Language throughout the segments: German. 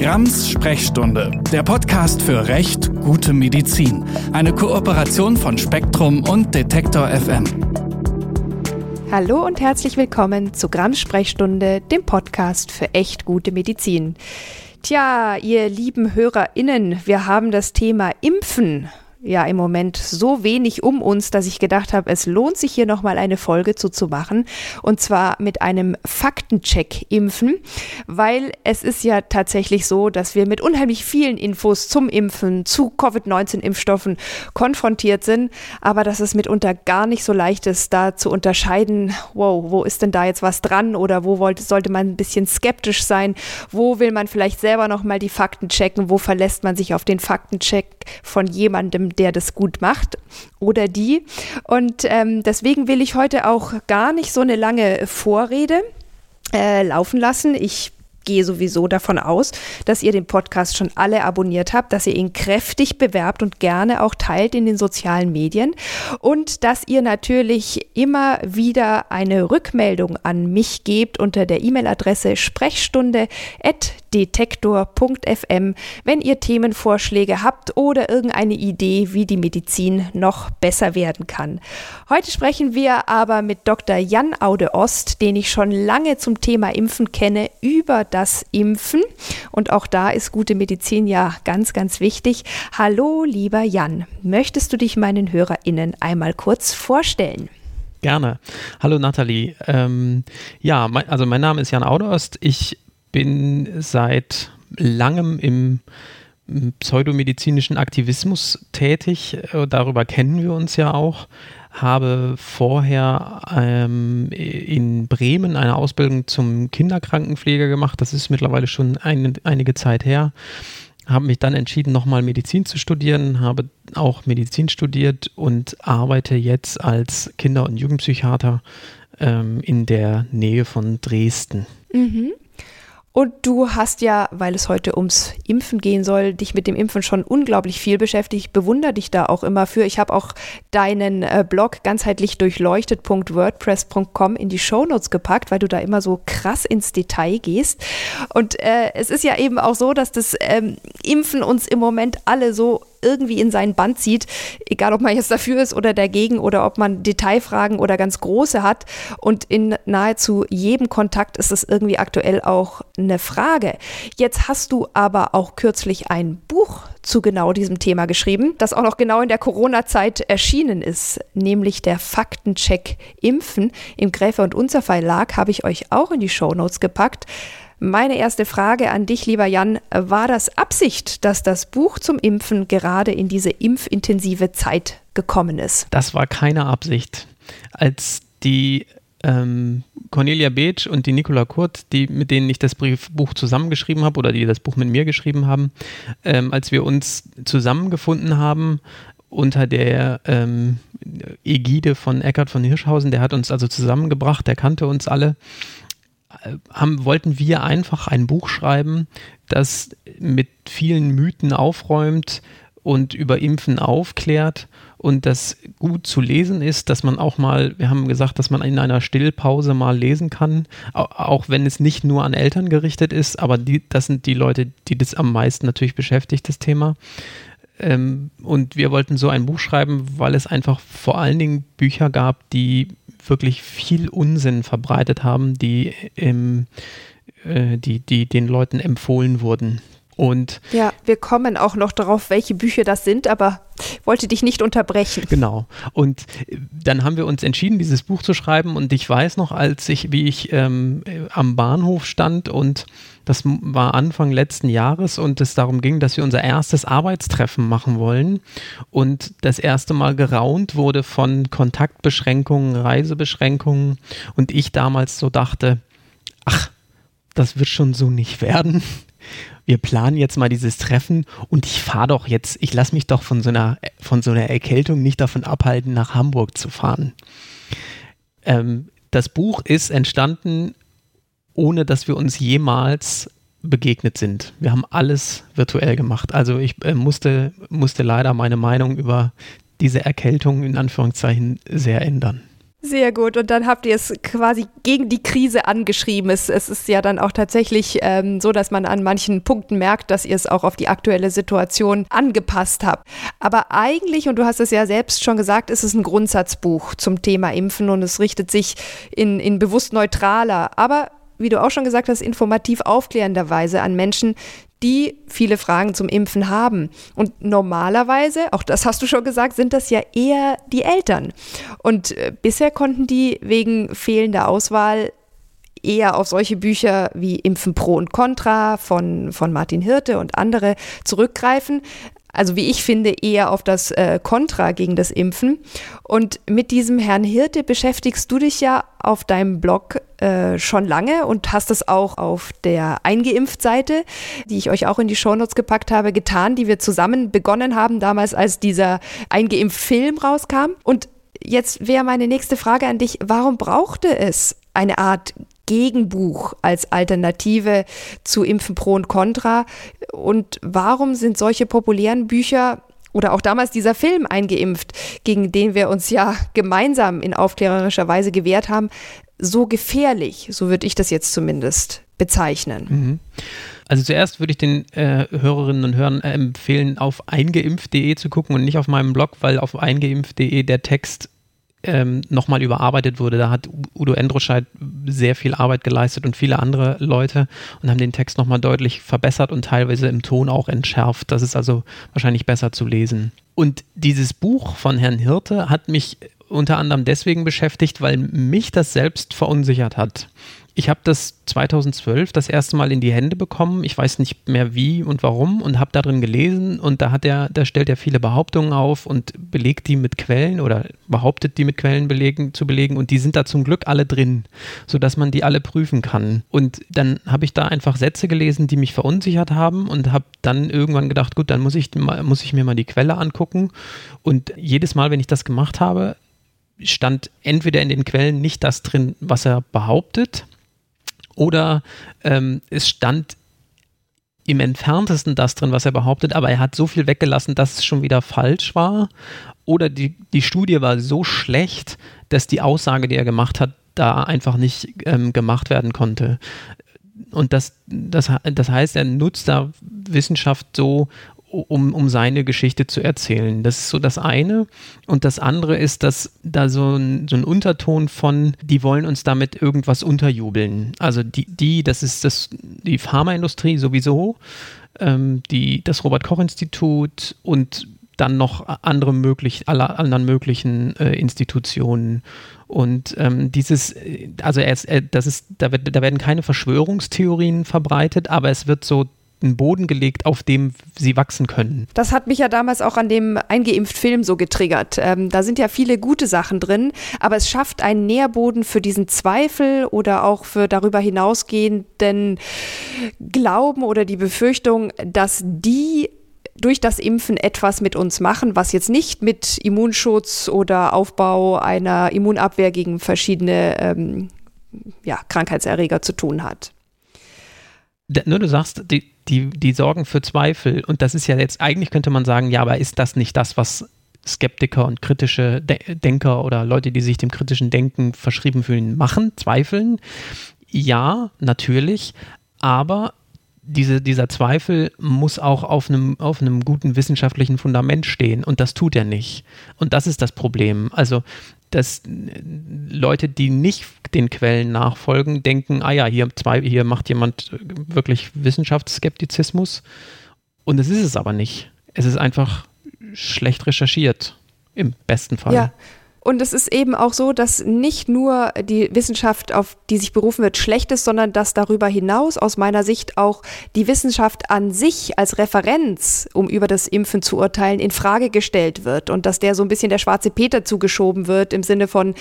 Grams Sprechstunde, der Podcast für Recht, gute Medizin. Eine Kooperation von Spektrum und Detektor FM. Hallo und herzlich willkommen zu Grams Sprechstunde, dem Podcast für echt gute Medizin. Tja, ihr lieben HörerInnen, wir haben das Thema Impfen ja im Moment so wenig um uns, dass ich gedacht habe, es lohnt sich hier nochmal eine Folge zuzumachen. Und zwar mit einem Faktencheck impfen, weil es ist ja tatsächlich so, dass wir mit unheimlich vielen Infos zum Impfen, zu Covid-19-Impfstoffen konfrontiert sind, aber dass es mitunter gar nicht so leicht ist, da zu unterscheiden, wow, wo ist denn da jetzt was dran oder wo wollte, sollte man ein bisschen skeptisch sein, wo will man vielleicht selber nochmal die Fakten checken, wo verlässt man sich auf den Faktencheck von jemandem, der das gut macht oder die. Und ähm, deswegen will ich heute auch gar nicht so eine lange Vorrede äh, laufen lassen. Ich gehe sowieso davon aus, dass ihr den Podcast schon alle abonniert habt, dass ihr ihn kräftig bewerbt und gerne auch teilt in den sozialen Medien und dass ihr natürlich immer wieder eine Rückmeldung an mich gebt unter der E-Mail-Adresse sprechstunde.detektor.fm, wenn ihr Themenvorschläge habt oder irgendeine Idee, wie die Medizin noch besser werden kann. Heute sprechen wir aber mit Dr. Jan Aude Ost, den ich schon lange zum Thema Impfen kenne, über das das Impfen. Und auch da ist gute Medizin ja ganz, ganz wichtig. Hallo, lieber Jan, möchtest du dich meinen HörerInnen einmal kurz vorstellen? Gerne. Hallo Nathalie. Ähm, ja, mein, also mein Name ist Jan Audost. Ich bin seit langem im pseudomedizinischen Aktivismus tätig. Äh, darüber kennen wir uns ja auch habe vorher ähm, in Bremen eine Ausbildung zum Kinderkrankenpfleger gemacht. Das ist mittlerweile schon ein, einige Zeit her. Habe mich dann entschieden, nochmal Medizin zu studieren, habe auch Medizin studiert und arbeite jetzt als Kinder- und Jugendpsychiater ähm, in der Nähe von Dresden. Mhm. Und du hast ja, weil es heute ums Impfen gehen soll, dich mit dem Impfen schon unglaublich viel beschäftigt. Ich bewundere dich da auch immer für. Ich habe auch deinen äh, Blog ganzheitlich durchleuchtet.wordpress.com in die Shownotes gepackt, weil du da immer so krass ins Detail gehst. Und äh, es ist ja eben auch so, dass das ähm, Impfen uns im Moment alle so irgendwie in seinen Band zieht, egal ob man jetzt dafür ist oder dagegen oder ob man Detailfragen oder ganz große hat. Und in nahezu jedem Kontakt ist es irgendwie aktuell auch eine Frage. Jetzt hast du aber auch kürzlich ein Buch zu genau diesem Thema geschrieben, das auch noch genau in der Corona-Zeit erschienen ist, nämlich der Faktencheck Impfen im Gräfe und Unzer Verlag, habe ich euch auch in die Shownotes gepackt. Meine erste Frage an dich, lieber Jan, war das Absicht, dass das Buch zum Impfen gerade in diese impfintensive Zeit gekommen ist? Das war keine Absicht. Als die ähm, Cornelia Beetsch und die Nicola Kurt, die, mit denen ich das Buch zusammengeschrieben habe oder die das Buch mit mir geschrieben haben, ähm, als wir uns zusammengefunden haben unter der ähm, Ägide von Eckhard von Hirschhausen, der hat uns also zusammengebracht, der kannte uns alle haben, wollten wir einfach ein Buch schreiben, das mit vielen Mythen aufräumt und über Impfen aufklärt und das gut zu lesen ist, dass man auch mal, wir haben gesagt, dass man in einer Stillpause mal lesen kann, auch wenn es nicht nur an Eltern gerichtet ist, aber die, das sind die Leute, die das am meisten natürlich beschäftigt, das Thema. Ähm, und wir wollten so ein Buch schreiben, weil es einfach vor allen Dingen Bücher gab, die wirklich viel Unsinn verbreitet haben, die, im, äh, die, die den Leuten empfohlen wurden. Und ja, wir kommen auch noch darauf, welche Bücher das sind, aber wollte dich nicht unterbrechen. Genau. Und äh, dann haben wir uns entschieden, dieses Buch zu schreiben. Und ich weiß noch, als ich, wie ich ähm, am Bahnhof stand und das war Anfang letzten Jahres und es darum ging, dass wir unser erstes Arbeitstreffen machen wollen und das erste Mal geraunt wurde von Kontaktbeschränkungen, Reisebeschränkungen und ich damals so dachte, ach, das wird schon so nicht werden wir planen jetzt mal dieses Treffen und ich fahre doch jetzt, ich lasse mich doch von so, einer, von so einer Erkältung nicht davon abhalten, nach Hamburg zu fahren. Ähm, das Buch ist entstanden, ohne dass wir uns jemals begegnet sind. Wir haben alles virtuell gemacht. Also ich äh, musste, musste leider meine Meinung über diese Erkältung in Anführungszeichen sehr ändern. Sehr gut. Und dann habt ihr es quasi gegen die Krise angeschrieben. Es, es ist ja dann auch tatsächlich ähm, so, dass man an manchen Punkten merkt, dass ihr es auch auf die aktuelle Situation angepasst habt. Aber eigentlich, und du hast es ja selbst schon gesagt, ist es ein Grundsatzbuch zum Thema Impfen und es richtet sich in, in bewusst neutraler, aber wie du auch schon gesagt hast, informativ aufklärender Weise an Menschen, die viele Fragen zum Impfen haben. Und normalerweise, auch das hast du schon gesagt, sind das ja eher die Eltern. Und äh, bisher konnten die wegen fehlender Auswahl eher auf solche Bücher wie Impfen Pro und Contra von, von Martin Hirte und andere zurückgreifen also wie ich finde, eher auf das äh, Kontra gegen das Impfen. Und mit diesem Herrn Hirte beschäftigst du dich ja auf deinem Blog äh, schon lange und hast es auch auf der Eingeimpft-Seite, die ich euch auch in die Shownotes gepackt habe, getan, die wir zusammen begonnen haben, damals als dieser Eingeimpft-Film rauskam. Und jetzt wäre meine nächste Frage an dich, warum brauchte es eine Art Gegenbuch als Alternative zu Impfen Pro und Contra? Und warum sind solche populären Bücher oder auch damals dieser Film eingeimpft, gegen den wir uns ja gemeinsam in aufklärerischer Weise gewehrt haben, so gefährlich? So würde ich das jetzt zumindest bezeichnen. Mhm. Also zuerst würde ich den äh, Hörerinnen und Hörern äh, empfehlen, auf eingeimpft.de zu gucken und nicht auf meinem Blog, weil auf eingeimpft.de der Text ähm, nochmal überarbeitet wurde. Da hat Udo Endroscheid sehr viel Arbeit geleistet und viele andere Leute und haben den Text nochmal deutlich verbessert und teilweise im Ton auch entschärft. Das ist also wahrscheinlich besser zu lesen. Und dieses Buch von Herrn Hirte hat mich unter anderem deswegen beschäftigt, weil mich das selbst verunsichert hat. Ich habe das 2012 das erste Mal in die Hände bekommen. Ich weiß nicht mehr wie und warum und habe darin gelesen und da hat er, da stellt er viele Behauptungen auf und belegt die mit Quellen oder behauptet die mit Quellen belegen, zu belegen und die sind da zum Glück alle drin, sodass man die alle prüfen kann. Und dann habe ich da einfach Sätze gelesen, die mich verunsichert haben und habe dann irgendwann gedacht, gut, dann muss ich, muss ich mir mal die Quelle angucken. Und jedes Mal, wenn ich das gemacht habe, stand entweder in den Quellen nicht das drin, was er behauptet, oder ähm, es stand im entferntesten das drin, was er behauptet, aber er hat so viel weggelassen, dass es schon wieder falsch war. Oder die, die Studie war so schlecht, dass die Aussage, die er gemacht hat, da einfach nicht ähm, gemacht werden konnte. Und das, das, das heißt, er nutzt da Wissenschaft so, um, um seine Geschichte zu erzählen. Das ist so das eine. Und das andere ist, dass da so ein, so ein Unterton von, die wollen uns damit irgendwas unterjubeln. Also die, die das ist das, die Pharmaindustrie sowieso, ähm, die, das Robert-Koch-Institut und dann noch andere möglich, alle anderen möglichen äh, Institutionen. Und ähm, dieses, also er ist, er, das ist, da, wird, da werden keine Verschwörungstheorien verbreitet, aber es wird so einen Boden gelegt, auf dem sie wachsen können. Das hat mich ja damals auch an dem eingeimpft Film so getriggert. Ähm, da sind ja viele gute Sachen drin, aber es schafft einen Nährboden für diesen Zweifel oder auch für darüber hinausgehenden Glauben oder die Befürchtung, dass die durch das Impfen etwas mit uns machen, was jetzt nicht mit Immunschutz oder Aufbau einer Immunabwehr gegen verschiedene ähm, ja, Krankheitserreger zu tun hat. Nur du sagst, die, die, die sorgen für Zweifel. Und das ist ja jetzt, eigentlich könnte man sagen, ja, aber ist das nicht das, was Skeptiker und kritische De Denker oder Leute, die sich dem kritischen Denken verschrieben fühlen, machen, zweifeln? Ja, natürlich. Aber diese, dieser Zweifel muss auch auf einem, auf einem guten wissenschaftlichen Fundament stehen und das tut er nicht. Und das ist das Problem. Also, dass Leute, die nicht den Quellen nachfolgen, denken, ah ja, hier, zwei, hier macht jemand wirklich Wissenschaftsskeptizismus. Und es ist es aber nicht. Es ist einfach schlecht recherchiert, im besten Fall. Ja, und es ist eben auch so, dass nicht nur die Wissenschaft, auf die sich berufen wird, schlecht ist, sondern dass darüber hinaus aus meiner Sicht auch die Wissenschaft an sich als Referenz, um über das Impfen zu urteilen, in Frage gestellt wird und dass der so ein bisschen der schwarze Peter zugeschoben wird im Sinne von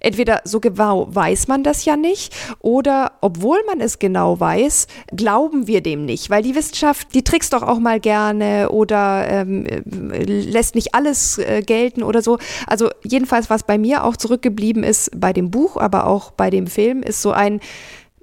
entweder so genau weiß man das ja nicht oder obwohl man es genau weiß, glauben wir dem nicht, weil die Wissenschaft, die trickst doch auch mal gerne oder ähm, lässt nicht alles äh, gelten oder so. Also jedenfalls jedenfalls, was bei mir auch zurückgeblieben ist, bei dem Buch, aber auch bei dem Film, ist so ein,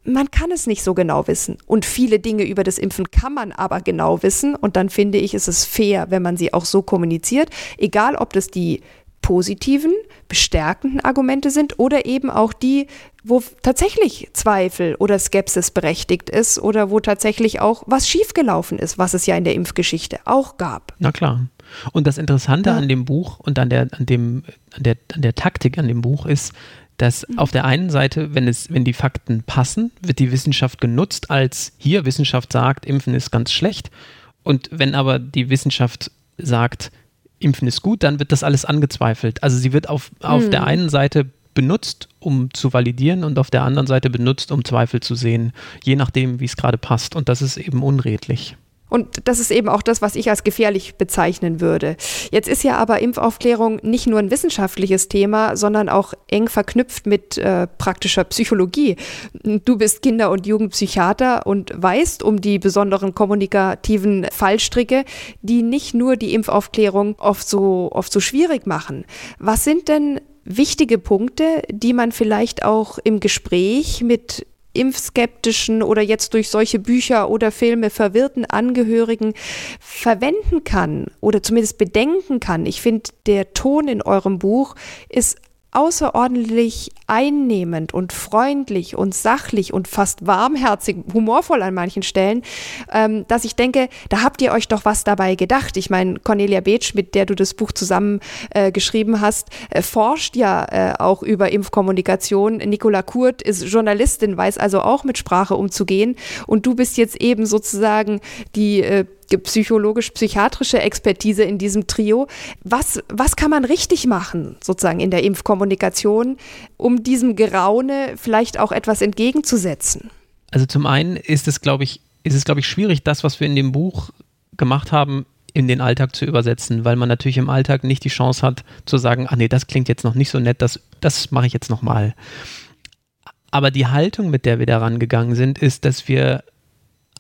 man kann es nicht so genau wissen. Und viele Dinge über das Impfen kann man aber genau wissen. Und dann finde ich, ist es fair, wenn man sie auch so kommuniziert. Egal, ob das die positiven, bestärkenden Argumente sind oder eben auch die, wo tatsächlich Zweifel oder Skepsis berechtigt ist oder wo tatsächlich auch was schiefgelaufen ist, was es ja in der Impfgeschichte auch gab. Na klar. Und das Interessante ja. an dem Buch und an der, an dem, an der, an der Taktik an dem Buch ist, dass mhm. auf der einen Seite, wenn es, wenn die Fakten passen, wird die Wissenschaft genutzt als hier Wissenschaft sagt, Impfen ist ganz schlecht. Und wenn aber die Wissenschaft sagt, Impfen ist gut, dann wird das alles angezweifelt. Also sie wird auf, auf hm. der einen Seite benutzt, um zu validieren und auf der anderen Seite benutzt, um Zweifel zu sehen, je nachdem, wie es gerade passt. Und das ist eben unredlich. Und das ist eben auch das, was ich als gefährlich bezeichnen würde. Jetzt ist ja aber Impfaufklärung nicht nur ein wissenschaftliches Thema, sondern auch eng verknüpft mit äh, praktischer Psychologie. Du bist Kinder- und Jugendpsychiater und weißt um die besonderen kommunikativen Fallstricke, die nicht nur die Impfaufklärung oft so, oft so schwierig machen. Was sind denn wichtige Punkte, die man vielleicht auch im Gespräch mit impfskeptischen oder jetzt durch solche Bücher oder Filme verwirrten Angehörigen verwenden kann oder zumindest bedenken kann. Ich finde, der Ton in eurem Buch ist außerordentlich einnehmend und freundlich und sachlich und fast warmherzig, humorvoll an manchen Stellen, ähm, dass ich denke, da habt ihr euch doch was dabei gedacht. Ich meine, Cornelia Beetsch, mit der du das Buch zusammen äh, geschrieben hast, äh, forscht ja äh, auch über Impfkommunikation. Nicola Kurt ist Journalistin, weiß also auch mit Sprache umzugehen. Und du bist jetzt eben sozusagen die äh, psychologisch-psychiatrische Expertise in diesem Trio. Was, was kann man richtig machen, sozusagen in der Impfkommunikation, um diesem Geraune vielleicht auch etwas entgegenzusetzen? Also zum einen ist es, glaube ich, ist es, glaube ich, schwierig, das, was wir in dem Buch gemacht haben, in den Alltag zu übersetzen, weil man natürlich im Alltag nicht die Chance hat zu sagen, ach nee, das klingt jetzt noch nicht so nett, das, das mache ich jetzt nochmal. Aber die Haltung, mit der wir daran gegangen sind, ist, dass wir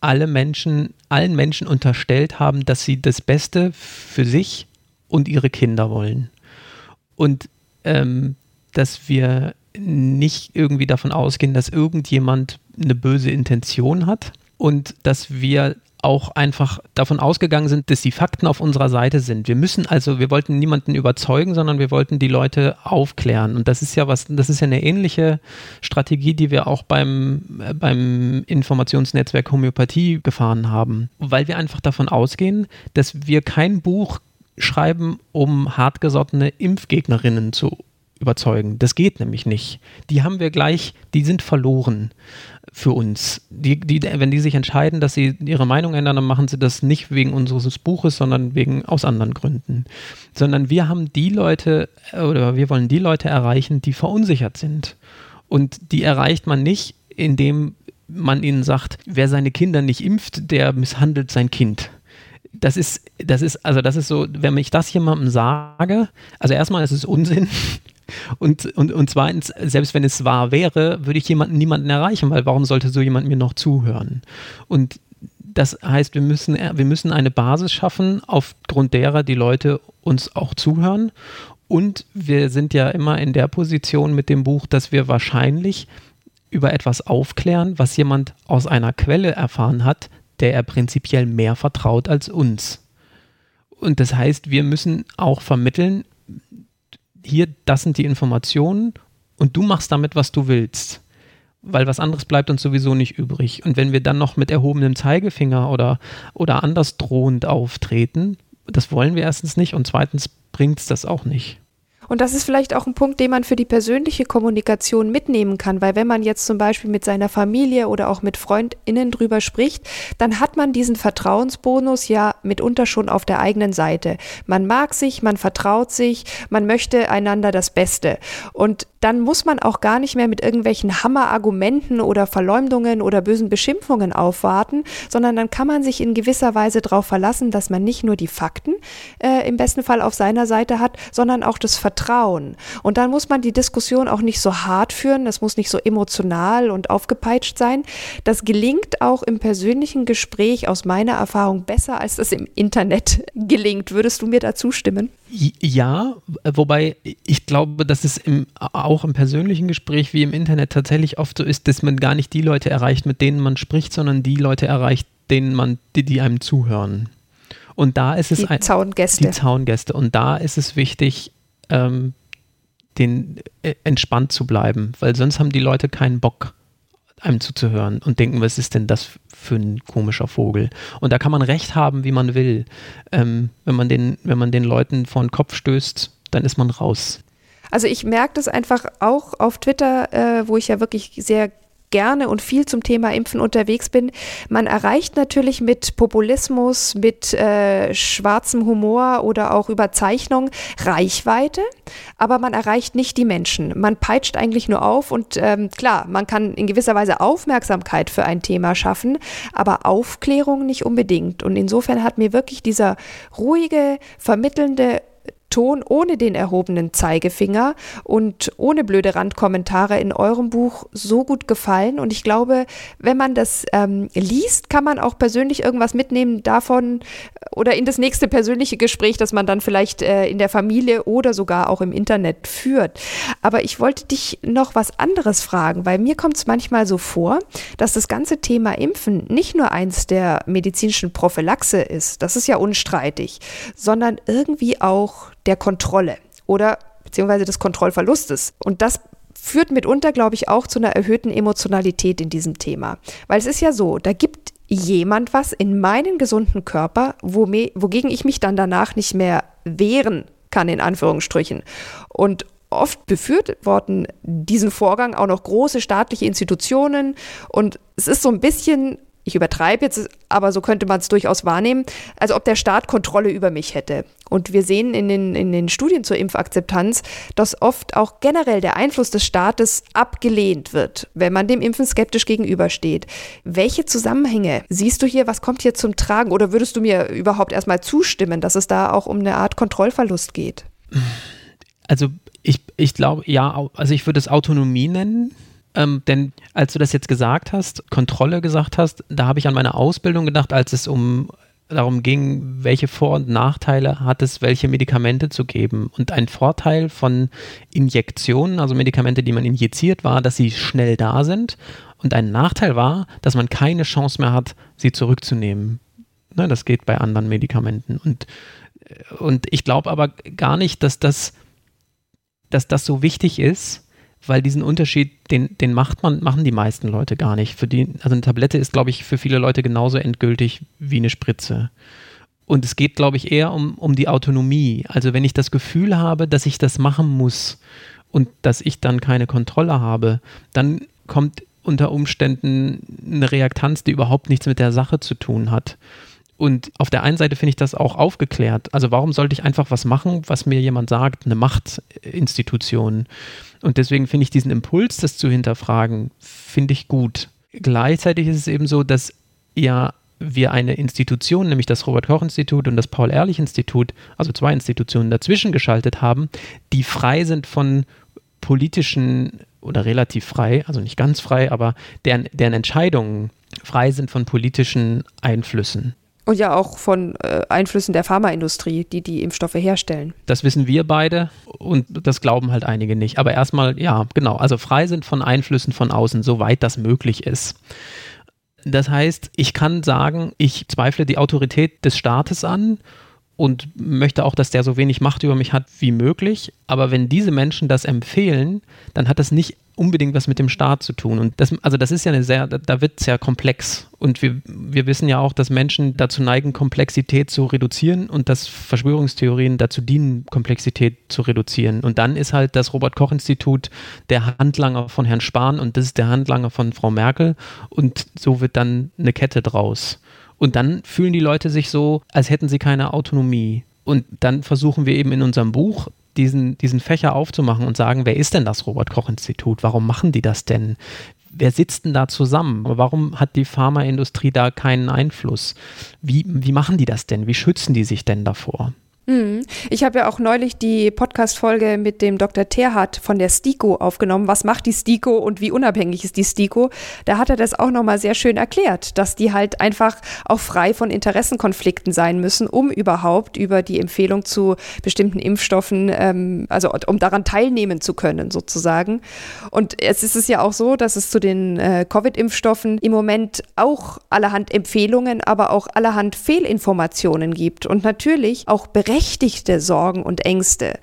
alle Menschen, allen Menschen unterstellt haben, dass sie das Beste für sich und ihre Kinder wollen. Und ähm, dass wir nicht irgendwie davon ausgehen, dass irgendjemand eine böse Intention hat und dass wir auch einfach davon ausgegangen sind, dass die Fakten auf unserer Seite sind. Wir müssen also, wir wollten niemanden überzeugen, sondern wir wollten die Leute aufklären. Und das ist ja was, das ist ja eine ähnliche Strategie, die wir auch beim, äh, beim Informationsnetzwerk Homöopathie gefahren haben. Weil wir einfach davon ausgehen, dass wir kein Buch schreiben, um hartgesottene Impfgegnerinnen zu überzeugen. Das geht nämlich nicht. Die haben wir gleich, die sind verloren für uns. Die, die, wenn die sich entscheiden, dass sie ihre Meinung ändern, dann machen sie das nicht wegen unseres Buches, sondern wegen aus anderen Gründen. Sondern wir haben die Leute oder wir wollen die Leute erreichen, die verunsichert sind. Und die erreicht man nicht, indem man ihnen sagt, wer seine Kinder nicht impft, der misshandelt sein Kind das ist, das ist, also das ist so, wenn ich das jemandem sage, also erstmal ist es Unsinn, und, und, und zweitens, selbst wenn es wahr wäre, würde ich jemanden, niemanden erreichen, weil warum sollte so jemand mir noch zuhören? Und das heißt, wir müssen, wir müssen eine Basis schaffen, aufgrund derer die Leute uns auch zuhören. Und wir sind ja immer in der Position mit dem Buch, dass wir wahrscheinlich über etwas aufklären, was jemand aus einer Quelle erfahren hat, der er prinzipiell mehr vertraut als uns. Und das heißt, wir müssen auch vermitteln, hier, das sind die Informationen und du machst damit, was du willst. Weil was anderes bleibt uns sowieso nicht übrig. Und wenn wir dann noch mit erhobenem Zeigefinger oder, oder anders drohend auftreten, das wollen wir erstens nicht und zweitens bringt es das auch nicht. Und das ist vielleicht auch ein Punkt, den man für die persönliche Kommunikation mitnehmen kann, weil wenn man jetzt zum Beispiel mit seiner Familie oder auch mit FreundInnen drüber spricht, dann hat man diesen Vertrauensbonus ja mitunter schon auf der eigenen Seite. Man mag sich, man vertraut sich, man möchte einander das Beste. Und dann muss man auch gar nicht mehr mit irgendwelchen Hammerargumenten oder Verleumdungen oder bösen Beschimpfungen aufwarten, sondern dann kann man sich in gewisser Weise darauf verlassen, dass man nicht nur die Fakten äh, im besten Fall auf seiner Seite hat, sondern auch das Vertrauen. Und dann muss man die Diskussion auch nicht so hart führen, das muss nicht so emotional und aufgepeitscht sein. Das gelingt auch im persönlichen Gespräch aus meiner Erfahrung besser, als das im Internet gelingt. Würdest du mir dazu stimmen? Ja, wobei ich glaube, dass es im, auch im persönlichen Gespräch wie im Internet tatsächlich oft so ist, dass man gar nicht die Leute erreicht, mit denen man spricht, sondern die Leute erreicht, denen man, die, die einem zuhören. Und da ist es die ein, Zaungäste. Die Zaungäste. Und da ist es wichtig, ähm, den äh, entspannt zu bleiben, weil sonst haben die Leute keinen Bock einem zuzuhören und denken, was ist denn das für ein komischer Vogel? Und da kann man recht haben, wie man will. Ähm, wenn, man den, wenn man den Leuten vor den Kopf stößt, dann ist man raus. Also ich merke das einfach auch auf Twitter, äh, wo ich ja wirklich sehr gerne und viel zum Thema Impfen unterwegs bin. Man erreicht natürlich mit Populismus, mit äh, schwarzem Humor oder auch Überzeichnung Reichweite, aber man erreicht nicht die Menschen. Man peitscht eigentlich nur auf und ähm, klar, man kann in gewisser Weise Aufmerksamkeit für ein Thema schaffen, aber Aufklärung nicht unbedingt. Und insofern hat mir wirklich dieser ruhige, vermittelnde Ton ohne den erhobenen Zeigefinger und ohne blöde Randkommentare in eurem Buch so gut gefallen. Und ich glaube, wenn man das ähm, liest, kann man auch persönlich irgendwas mitnehmen davon oder in das nächste persönliche Gespräch, das man dann vielleicht äh, in der Familie oder sogar auch im Internet führt. Aber ich wollte dich noch was anderes fragen, weil mir kommt es manchmal so vor, dass das ganze Thema Impfen nicht nur eins der medizinischen Prophylaxe ist, das ist ja unstreitig, sondern irgendwie auch der Kontrolle oder beziehungsweise des Kontrollverlustes. Und das führt mitunter, glaube ich, auch zu einer erhöhten Emotionalität in diesem Thema. Weil es ist ja so, da gibt jemand was in meinen gesunden Körper, wogegen ich mich dann danach nicht mehr wehren kann, in Anführungsstrichen. Und oft befürworten diesen Vorgang auch noch große staatliche Institutionen. Und es ist so ein bisschen ich übertreibe jetzt, aber so könnte man es durchaus wahrnehmen, als ob der Staat Kontrolle über mich hätte. Und wir sehen in den, in den Studien zur Impfakzeptanz, dass oft auch generell der Einfluss des Staates abgelehnt wird, wenn man dem Impfen skeptisch gegenübersteht. Welche Zusammenhänge siehst du hier? Was kommt hier zum Tragen? Oder würdest du mir überhaupt erstmal zustimmen, dass es da auch um eine Art Kontrollverlust geht? Also ich, ich glaube, ja, also ich würde es Autonomie nennen ähm, denn als du das jetzt gesagt hast, Kontrolle gesagt hast, da habe ich an meine Ausbildung gedacht, als es um darum ging, welche Vor- und Nachteile hat es, welche Medikamente zu geben. Und ein Vorteil von Injektionen, also Medikamente, die man injiziert, war, dass sie schnell da sind. Und ein Nachteil war, dass man keine Chance mehr hat, sie zurückzunehmen. Ne, das geht bei anderen Medikamenten. Und, und ich glaube aber gar nicht, dass das, dass das so wichtig ist, weil diesen Unterschied, den, den macht man, machen die meisten Leute gar nicht. Für die, also eine Tablette ist, glaube ich, für viele Leute genauso endgültig wie eine Spritze. Und es geht, glaube ich, eher um, um die Autonomie. Also wenn ich das Gefühl habe, dass ich das machen muss und dass ich dann keine Kontrolle habe, dann kommt unter Umständen eine Reaktanz, die überhaupt nichts mit der Sache zu tun hat. Und auf der einen Seite finde ich das auch aufgeklärt. Also warum sollte ich einfach was machen, was mir jemand sagt, eine Machtinstitution? Und deswegen finde ich diesen Impuls, das zu hinterfragen, finde ich gut. Gleichzeitig ist es eben so, dass ja wir eine Institution, nämlich das Robert-Koch-Institut und das Paul-Ehrlich-Institut, also zwei Institutionen dazwischen geschaltet haben, die frei sind von politischen oder relativ frei, also nicht ganz frei, aber deren, deren Entscheidungen frei sind von politischen Einflüssen. Und ja auch von äh, Einflüssen der Pharmaindustrie, die die Impfstoffe herstellen. Das wissen wir beide und das glauben halt einige nicht. Aber erstmal, ja, genau, also frei sind von Einflüssen von außen, soweit das möglich ist. Das heißt, ich kann sagen, ich zweifle die Autorität des Staates an und möchte auch, dass der so wenig Macht über mich hat wie möglich. Aber wenn diese Menschen das empfehlen, dann hat das nicht unbedingt was mit dem Staat zu tun. Und das, also das ist ja eine sehr, da wird es ja komplex. Und wir, wir wissen ja auch, dass Menschen dazu neigen, Komplexität zu reduzieren und dass Verschwörungstheorien dazu dienen, Komplexität zu reduzieren. Und dann ist halt das Robert-Koch-Institut der Handlanger von Herrn Spahn und das ist der Handlanger von Frau Merkel. Und so wird dann eine Kette draus. Und dann fühlen die Leute sich so, als hätten sie keine Autonomie. Und dann versuchen wir eben in unserem Buch diesen, diesen Fächer aufzumachen und sagen, wer ist denn das Robert-Koch-Institut? Warum machen die das denn? Wer sitzt denn da zusammen? Warum hat die Pharmaindustrie da keinen Einfluss? Wie, wie machen die das denn? Wie schützen die sich denn davor? Mhm. Ich habe ja auch neulich die Podcast-Folge mit dem Dr. Terhardt von der STIKO aufgenommen. Was macht die STIKO und wie unabhängig ist die STIKO? Da hat er das auch nochmal sehr schön erklärt, dass die halt einfach auch frei von Interessenkonflikten sein müssen, um überhaupt über die Empfehlung zu bestimmten Impfstoffen, ähm, also um daran teilnehmen zu können, sozusagen. Und jetzt ist es ja auch so, dass es zu den äh, Covid-Impfstoffen im Moment auch allerhand Empfehlungen, aber auch allerhand Fehlinformationen gibt und natürlich auch berechtigte berechtigte Sorgen und Ängste.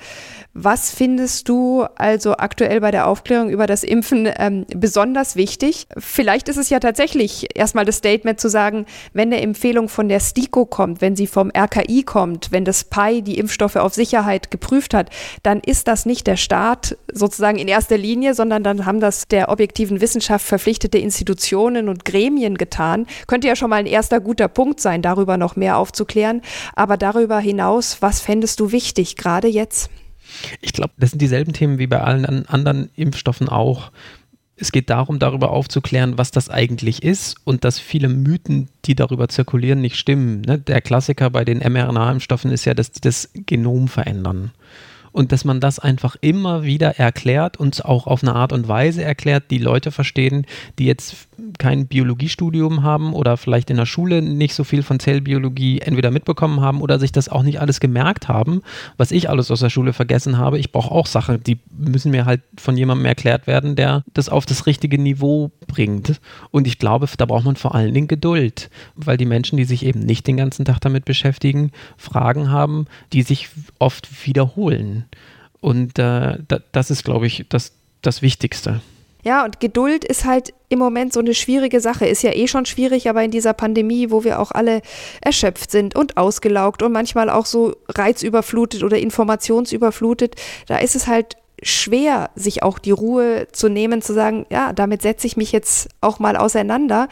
Was findest du also aktuell bei der Aufklärung über das Impfen ähm, besonders wichtig? Vielleicht ist es ja tatsächlich erstmal das Statement zu sagen, wenn eine Empfehlung von der STIKO kommt, wenn sie vom RKI kommt, wenn das PI die Impfstoffe auf Sicherheit geprüft hat, dann ist das nicht der Staat sozusagen in erster Linie, sondern dann haben das der objektiven Wissenschaft verpflichtete Institutionen und Gremien getan. Könnte ja schon mal ein erster guter Punkt sein, darüber noch mehr aufzuklären. Aber darüber hinaus, was fändest du wichtig, gerade jetzt? Ich glaube, das sind dieselben Themen wie bei allen anderen Impfstoffen auch. Es geht darum, darüber aufzuklären, was das eigentlich ist und dass viele Mythen, die darüber zirkulieren, nicht stimmen. Ne? Der Klassiker bei den mRNA-Impfstoffen ist ja, dass die das Genom verändern und dass man das einfach immer wieder erklärt und auch auf eine Art und Weise erklärt, die Leute verstehen, die jetzt kein Biologiestudium haben oder vielleicht in der Schule nicht so viel von Zellbiologie entweder mitbekommen haben oder sich das auch nicht alles gemerkt haben, was ich alles aus der Schule vergessen habe. Ich brauche auch Sachen, die müssen mir halt von jemandem erklärt werden, der das auf das richtige Niveau bringt. Und ich glaube, da braucht man vor allen Dingen Geduld, weil die Menschen, die sich eben nicht den ganzen Tag damit beschäftigen, Fragen haben, die sich oft wiederholen. Und äh, das ist, glaube ich, das, das Wichtigste. Ja, und Geduld ist halt im Moment so eine schwierige Sache. Ist ja eh schon schwierig, aber in dieser Pandemie, wo wir auch alle erschöpft sind und ausgelaugt und manchmal auch so reizüberflutet oder informationsüberflutet, da ist es halt schwer, sich auch die Ruhe zu nehmen, zu sagen, ja, damit setze ich mich jetzt auch mal auseinander.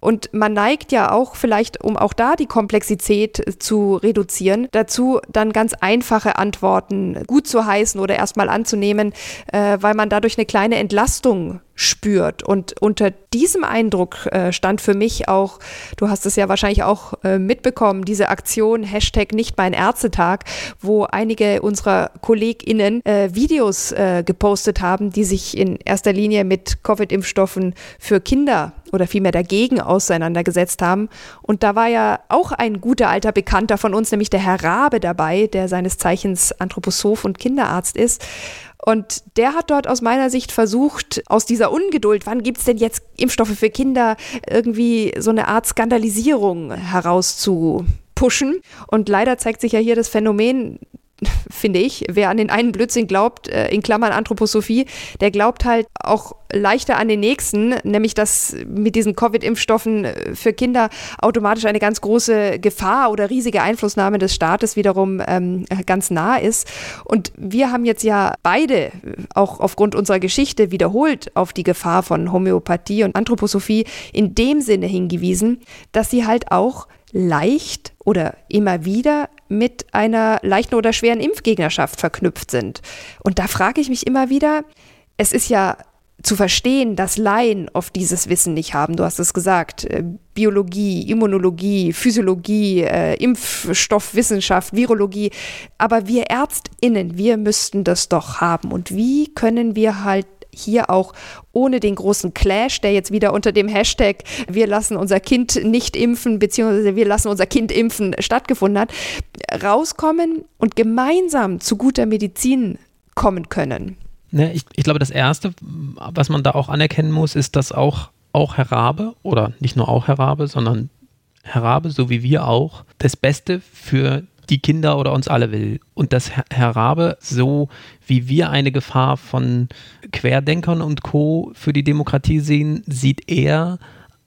Und man neigt ja auch vielleicht, um auch da die Komplexität zu reduzieren, dazu dann ganz einfache Antworten gut zu heißen oder erstmal anzunehmen, äh, weil man dadurch eine kleine Entlastung spürt. Und unter diesem Eindruck äh, stand für mich auch, du hast es ja wahrscheinlich auch äh, mitbekommen, diese Aktion Hashtag nicht mein Ärztetag, wo einige unserer KollegInnen äh, Videos äh, gepostet haben, die sich in erster Linie mit Covid-Impfstoffen für Kinder oder vielmehr dagegen auseinandergesetzt haben. Und da war ja auch ein guter alter Bekannter von uns, nämlich der Herr Rabe dabei, der seines Zeichens Anthroposoph und Kinderarzt ist. Und der hat dort aus meiner Sicht versucht, aus dieser Ungeduld, wann gibt es denn jetzt Impfstoffe für Kinder, irgendwie so eine Art Skandalisierung herauszupushen. Und leider zeigt sich ja hier das Phänomen, finde ich. Wer an den einen Blödsinn glaubt, äh, in Klammern Anthroposophie, der glaubt halt auch leichter an den nächsten, nämlich dass mit diesen Covid-Impfstoffen äh, für Kinder automatisch eine ganz große Gefahr oder riesige Einflussnahme des Staates wiederum ähm, ganz nah ist. Und wir haben jetzt ja beide, auch aufgrund unserer Geschichte, wiederholt auf die Gefahr von Homöopathie und Anthroposophie in dem Sinne hingewiesen, dass sie halt auch leicht oder immer wieder mit einer leichten oder schweren Impfgegnerschaft verknüpft sind. Und da frage ich mich immer wieder, es ist ja zu verstehen, dass Laien oft dieses Wissen nicht haben. Du hast es gesagt, äh, Biologie, Immunologie, Physiologie, äh, Impfstoffwissenschaft, Virologie. Aber wir Ärztinnen, wir müssten das doch haben. Und wie können wir halt hier auch ohne den großen Clash, der jetzt wieder unter dem Hashtag wir lassen unser Kind nicht impfen, beziehungsweise wir lassen unser Kind impfen stattgefunden hat, rauskommen und gemeinsam zu guter Medizin kommen können. Ne, ich, ich glaube, das Erste, was man da auch anerkennen muss, ist, dass auch, auch Herr Rabe, oder nicht nur auch Herr Rabe, sondern Herr Rabe, so wie wir auch, das Beste für die Kinder oder uns alle will. Und dass Herr Rabe, so wie wir eine Gefahr von Querdenkern und Co. für die Demokratie sehen, sieht er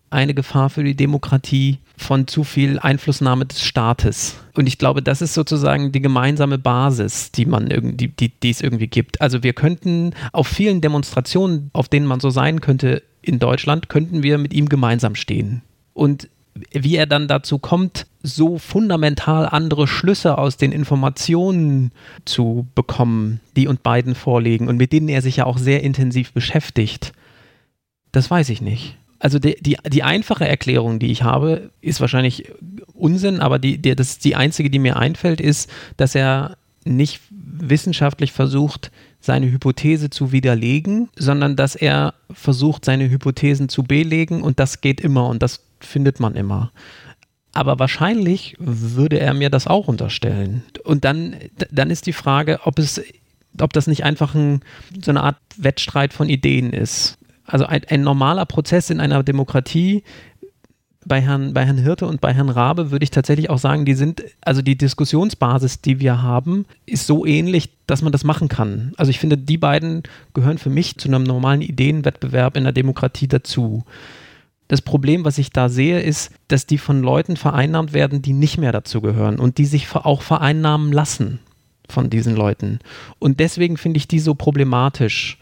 eine Gefahr für die Demokratie von zu viel Einflussnahme des Staates. Und ich glaube, das ist sozusagen die gemeinsame Basis, die man irgendwie, die, die es irgendwie gibt. Also wir könnten auf vielen Demonstrationen, auf denen man so sein könnte in Deutschland, könnten wir mit ihm gemeinsam stehen. Und wie er dann dazu kommt, so fundamental andere Schlüsse aus den Informationen zu bekommen, die uns beiden vorliegen und mit denen er sich ja auch sehr intensiv beschäftigt, das weiß ich nicht. Also die, die, die einfache Erklärung, die ich habe, ist wahrscheinlich Unsinn, aber die, die, das die einzige, die mir einfällt, ist, dass er nicht wissenschaftlich versucht, seine Hypothese zu widerlegen, sondern dass er versucht, seine Hypothesen zu belegen und das geht immer und das findet man immer. Aber wahrscheinlich würde er mir das auch unterstellen. Und dann, dann ist die Frage, ob es, ob das nicht einfach ein, so eine Art Wettstreit von Ideen ist. Also ein, ein normaler Prozess in einer Demokratie bei Herrn, bei Herrn Hirte und bei Herrn Rabe würde ich tatsächlich auch sagen, die sind, also die Diskussionsbasis, die wir haben, ist so ähnlich, dass man das machen kann. Also ich finde, die beiden gehören für mich zu einem normalen Ideenwettbewerb in der Demokratie dazu. Das Problem, was ich da sehe, ist, dass die von Leuten vereinnahmt werden, die nicht mehr dazu gehören und die sich auch vereinnahmen lassen von diesen Leuten. Und deswegen finde ich die so problematisch.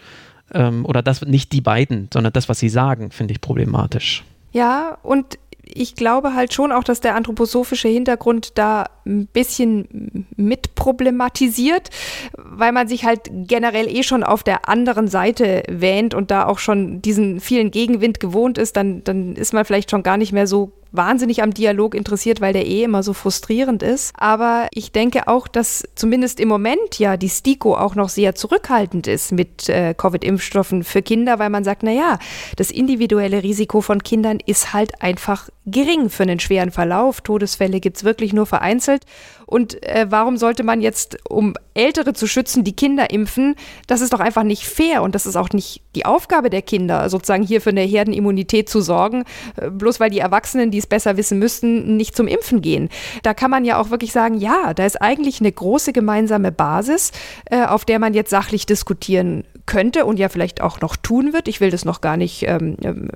Ähm, oder das nicht die beiden, sondern das, was sie sagen, finde ich problematisch. Ja, und ich glaube halt schon auch, dass der anthroposophische Hintergrund da ein bisschen mitproblematisiert, weil man sich halt generell eh schon auf der anderen Seite wähnt und da auch schon diesen vielen Gegenwind gewohnt ist, dann, dann ist man vielleicht schon gar nicht mehr so wahnsinnig am Dialog interessiert, weil der eh immer so frustrierend ist. Aber ich denke auch, dass zumindest im Moment ja die STIKO auch noch sehr zurückhaltend ist mit äh, Covid-Impfstoffen für Kinder, weil man sagt, na ja, das individuelle Risiko von Kindern ist halt einfach gering für einen schweren Verlauf. Todesfälle gibt es wirklich nur vereinzelt. Und äh, warum sollte man jetzt, um Ältere zu schützen, die Kinder impfen? Das ist doch einfach nicht fair und das ist auch nicht die Aufgabe der Kinder, sozusagen hier für eine Herdenimmunität zu sorgen, äh, bloß weil die Erwachsenen, die es besser wissen müssten, nicht zum Impfen gehen. Da kann man ja auch wirklich sagen, ja, da ist eigentlich eine große gemeinsame Basis, äh, auf der man jetzt sachlich diskutieren könnte und ja vielleicht auch noch tun wird. Ich will das noch gar nicht ähm, ähm,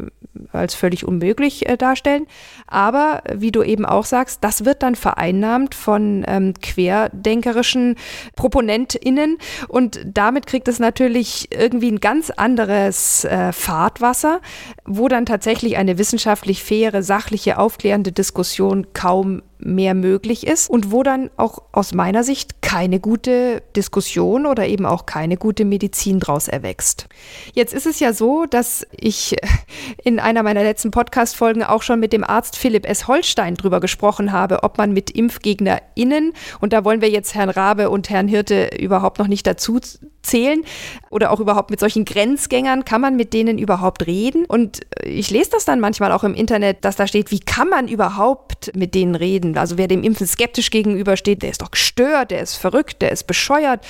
als völlig unmöglich äh, darstellen. Aber wie du eben auch sagst, das wird dann vereinnahmt von ähm, querdenkerischen ProponentInnen. Und damit kriegt es natürlich irgendwie ein ganz anderes äh, Fahrtwasser, wo dann tatsächlich eine wissenschaftlich faire, sachliche, aufklärende Diskussion kaum mehr möglich ist und wo dann auch aus meiner Sicht keine gute Diskussion oder eben auch keine gute Medizin draus erwächst. Jetzt ist es ja so, dass ich in einer meiner letzten Podcast-Folgen auch schon mit dem Arzt Philipp S. Holstein drüber gesprochen habe, ob man mit ImpfgegnerInnen, und da wollen wir jetzt Herrn Rabe und Herrn Hirte überhaupt noch nicht dazu zählen oder auch überhaupt mit solchen Grenzgängern, kann man mit denen überhaupt reden? Und ich lese das dann manchmal auch im Internet, dass da steht, wie kann man überhaupt mit denen reden? Also wer dem Impfen skeptisch gegenübersteht, der ist doch gestört, der ist verrückt, der ist bescheuert.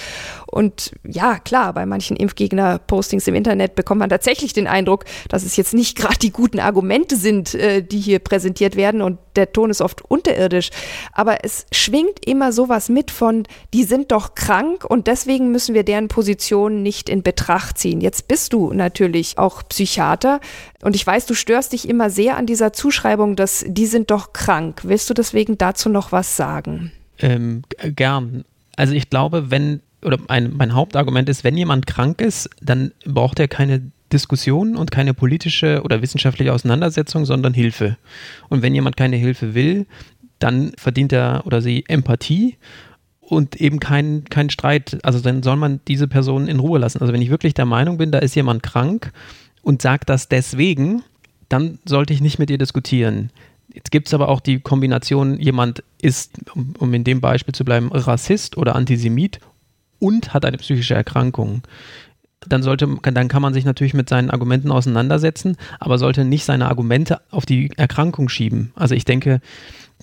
Und ja, klar, bei manchen Impfgegner-Postings im Internet bekommt man tatsächlich den Eindruck, dass es jetzt nicht gerade die guten Argumente sind, äh, die hier präsentiert werden und der Ton ist oft unterirdisch. Aber es schwingt immer sowas mit von, die sind doch krank und deswegen müssen wir deren Position nicht in Betracht ziehen. Jetzt bist du natürlich auch Psychiater und ich weiß, du störst dich immer sehr an dieser Zuschreibung, dass die sind doch krank. Willst du deswegen dazu noch was sagen? Ähm, gern. Also ich glaube, wenn oder ein, mein Hauptargument ist, wenn jemand krank ist, dann braucht er keine Diskussion und keine politische oder wissenschaftliche Auseinandersetzung, sondern Hilfe. Und wenn jemand keine Hilfe will, dann verdient er oder sie Empathie und eben keinen kein Streit. Also dann soll man diese Person in Ruhe lassen. Also wenn ich wirklich der Meinung bin, da ist jemand krank und sagt das deswegen, dann sollte ich nicht mit ihr diskutieren. Jetzt gibt es aber auch die Kombination, jemand ist, um, um in dem Beispiel zu bleiben, Rassist oder Antisemit und hat eine psychische Erkrankung. Dann sollte, dann kann man sich natürlich mit seinen Argumenten auseinandersetzen, aber sollte nicht seine Argumente auf die Erkrankung schieben. Also ich denke,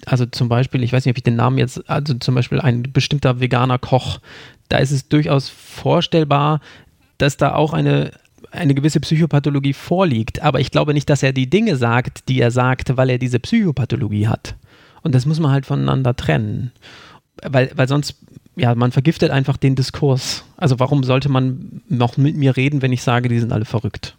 also zum Beispiel, ich weiß nicht, ob ich den Namen jetzt, also zum Beispiel ein bestimmter veganer Koch, da ist es durchaus vorstellbar, dass da auch eine, eine gewisse Psychopathologie vorliegt. Aber ich glaube nicht, dass er die Dinge sagt, die er sagt, weil er diese Psychopathologie hat. Und das muss man halt voneinander trennen. Weil, weil sonst ja, man vergiftet einfach den Diskurs. Also warum sollte man noch mit mir reden, wenn ich sage, die sind alle verrückt?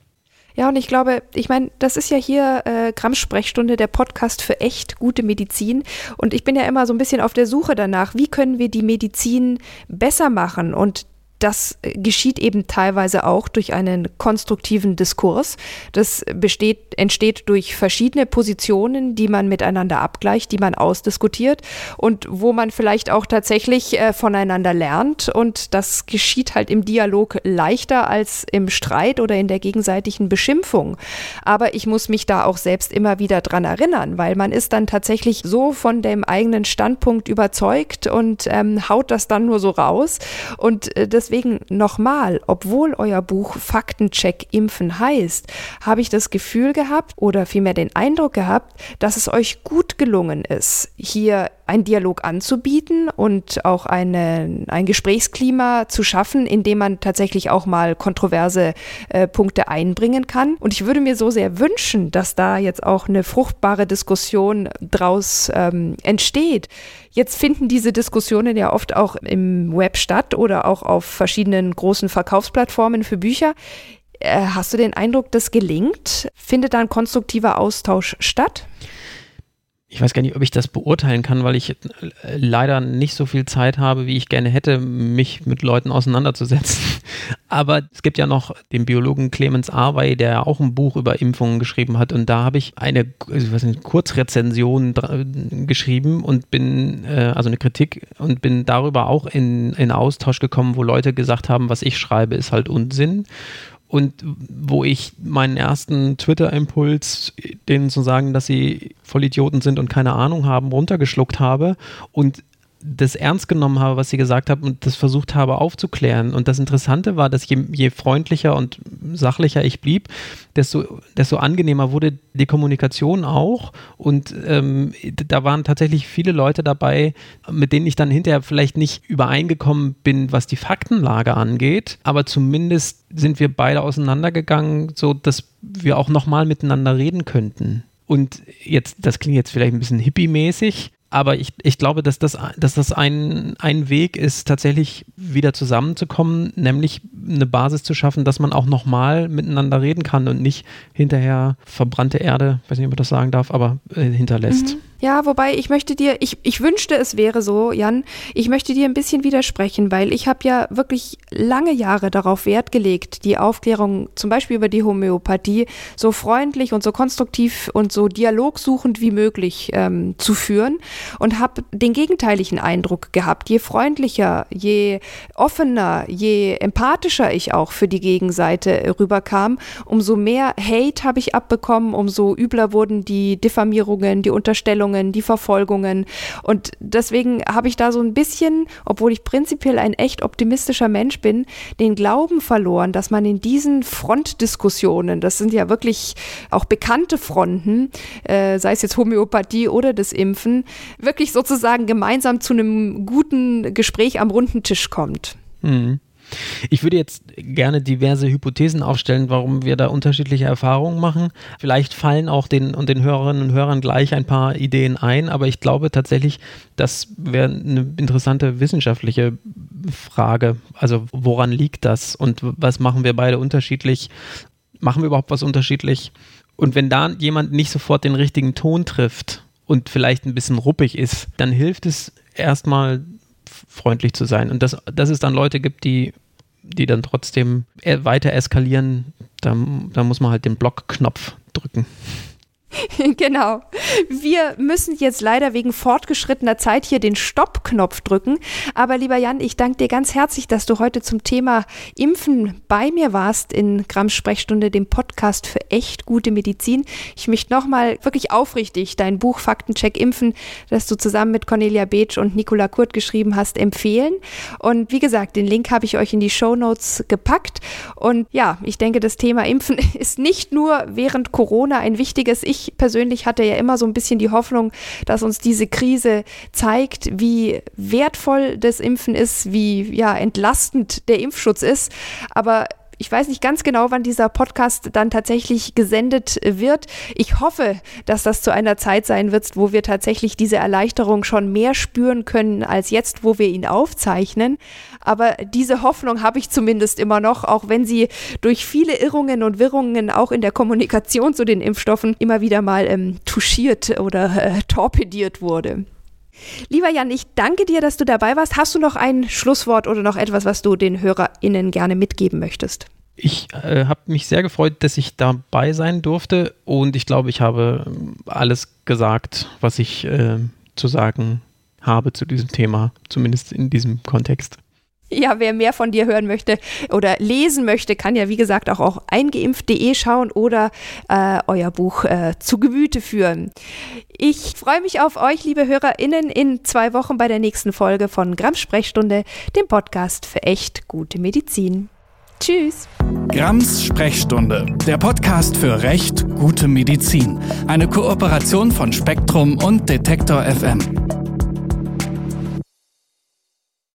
Ja, und ich glaube, ich meine, das ist ja hier äh, Gramm-Sprechstunde, der Podcast für echt gute Medizin. Und ich bin ja immer so ein bisschen auf der Suche danach, wie können wir die Medizin besser machen? Und das geschieht eben teilweise auch durch einen konstruktiven Diskurs. Das besteht, entsteht durch verschiedene Positionen, die man miteinander abgleicht, die man ausdiskutiert und wo man vielleicht auch tatsächlich äh, voneinander lernt. Und das geschieht halt im Dialog leichter als im Streit oder in der gegenseitigen Beschimpfung. Aber ich muss mich da auch selbst immer wieder dran erinnern, weil man ist dann tatsächlich so von dem eigenen Standpunkt überzeugt und ähm, haut das dann nur so raus. Und äh, das deswegen nochmal, obwohl euer Buch Faktencheck Impfen heißt, habe ich das Gefühl gehabt oder vielmehr den Eindruck gehabt, dass es euch gut gelungen ist, hier einen Dialog anzubieten und auch eine, ein Gesprächsklima zu schaffen, in dem man tatsächlich auch mal kontroverse äh, Punkte einbringen kann. Und ich würde mir so sehr wünschen, dass da jetzt auch eine fruchtbare Diskussion draus ähm, entsteht. Jetzt finden diese Diskussionen ja oft auch im Web statt oder auch auf verschiedenen großen Verkaufsplattformen für Bücher. Äh, hast du den Eindruck, das gelingt? Findet da ein konstruktiver Austausch statt? Ich weiß gar nicht, ob ich das beurteilen kann, weil ich äh, leider nicht so viel Zeit habe, wie ich gerne hätte, mich mit Leuten auseinanderzusetzen. Aber es gibt ja noch den Biologen Clemens Arwey, der auch ein Buch über Impfungen geschrieben hat. Und da habe ich eine ich weiß nicht, Kurzrezension geschrieben und bin, äh, also eine Kritik, und bin darüber auch in, in Austausch gekommen, wo Leute gesagt haben, was ich schreibe, ist halt Unsinn und wo ich meinen ersten Twitter-Impuls, denen zu sagen, dass sie Vollidioten sind und keine Ahnung haben, runtergeschluckt habe und das ernst genommen habe, was sie gesagt haben und das versucht habe aufzuklären. Und das Interessante war, dass je, je freundlicher und sachlicher ich blieb, desto, desto angenehmer wurde die Kommunikation auch. Und ähm, da waren tatsächlich viele Leute dabei, mit denen ich dann hinterher vielleicht nicht übereingekommen bin, was die Faktenlage angeht. Aber zumindest sind wir beide auseinandergegangen, so dass wir auch nochmal miteinander reden könnten. Und jetzt, das klingt jetzt vielleicht ein bisschen hippie-mäßig, aber ich, ich glaube, dass das, dass das ein, ein Weg ist, tatsächlich wieder zusammenzukommen, nämlich eine Basis zu schaffen, dass man auch nochmal miteinander reden kann und nicht hinterher verbrannte Erde, weiß nicht, ob ich das sagen darf, aber äh, hinterlässt. Mhm. Ja, wobei ich möchte dir, ich, ich wünschte, es wäre so, Jan, ich möchte dir ein bisschen widersprechen, weil ich habe ja wirklich lange Jahre darauf Wert gelegt, die Aufklärung zum Beispiel über die Homöopathie so freundlich und so konstruktiv und so dialogsuchend wie möglich ähm, zu führen und habe den gegenteiligen Eindruck gehabt. Je freundlicher, je offener, je empathischer ich auch für die Gegenseite rüberkam, umso mehr Hate habe ich abbekommen, umso übler wurden die Diffamierungen, die Unterstellungen, Verhandlungen, die Verfolgungen. Und deswegen habe ich da so ein bisschen, obwohl ich prinzipiell ein echt optimistischer Mensch bin, den Glauben verloren, dass man in diesen Frontdiskussionen, das sind ja wirklich auch bekannte Fronten, äh, sei es jetzt Homöopathie oder das Impfen, wirklich sozusagen gemeinsam zu einem guten Gespräch am runden Tisch kommt. Mhm. Ich würde jetzt gerne diverse Hypothesen aufstellen, warum wir da unterschiedliche Erfahrungen machen. Vielleicht fallen auch den und den Hörerinnen und Hörern gleich ein paar Ideen ein, aber ich glaube tatsächlich, das wäre eine interessante wissenschaftliche Frage. Also woran liegt das und was machen wir beide unterschiedlich? Machen wir überhaupt was unterschiedlich? Und wenn da jemand nicht sofort den richtigen Ton trifft und vielleicht ein bisschen ruppig ist, dann hilft es erstmal freundlich zu sein. Und dass, dass es dann Leute gibt, die, die dann trotzdem e-, weiter eskalieren, da, da muss man halt den Blockknopf drücken. genau. Wir müssen jetzt leider wegen fortgeschrittener Zeit hier den Stoppknopf drücken. Aber lieber Jan, ich danke dir ganz herzlich, dass du heute zum Thema Impfen bei mir warst in Grams Sprechstunde, dem Podcast für echt gute Medizin. Ich möchte nochmal wirklich aufrichtig dein Buch Faktencheck Impfen, das du zusammen mit Cornelia Beetsch und Nicola Kurt geschrieben hast, empfehlen. Und wie gesagt, den Link habe ich euch in die Show Notes gepackt. Und ja, ich denke, das Thema Impfen ist nicht nur während Corona ein wichtiges. Ich ich persönlich hatte ja immer so ein bisschen die Hoffnung, dass uns diese Krise zeigt, wie wertvoll das Impfen ist, wie ja entlastend der Impfschutz ist. Aber ich weiß nicht ganz genau, wann dieser Podcast dann tatsächlich gesendet wird. Ich hoffe, dass das zu einer Zeit sein wird, wo wir tatsächlich diese Erleichterung schon mehr spüren können als jetzt, wo wir ihn aufzeichnen. Aber diese Hoffnung habe ich zumindest immer noch, auch wenn sie durch viele Irrungen und Wirrungen auch in der Kommunikation zu den Impfstoffen immer wieder mal ähm, touchiert oder äh, torpediert wurde. Lieber Jan, ich danke dir, dass du dabei warst. Hast du noch ein Schlusswort oder noch etwas, was du den HörerInnen gerne mitgeben möchtest? Ich äh, habe mich sehr gefreut, dass ich dabei sein durfte und ich glaube, ich habe ähm, alles gesagt, was ich äh, zu sagen habe zu diesem Thema, zumindest in diesem Kontext. Ja, wer mehr von dir hören möchte oder lesen möchte, kann ja wie gesagt auch auf eingeimpft.de schauen oder äh, euer Buch äh, zu Gemüte führen. Ich freue mich auf euch, liebe HörerInnen, in zwei Wochen bei der nächsten Folge von Gramm Sprechstunde, dem Podcast für echt gute Medizin. Tschüss. Grams Sprechstunde, der Podcast für recht gute Medizin. Eine Kooperation von Spektrum und Detektor FM.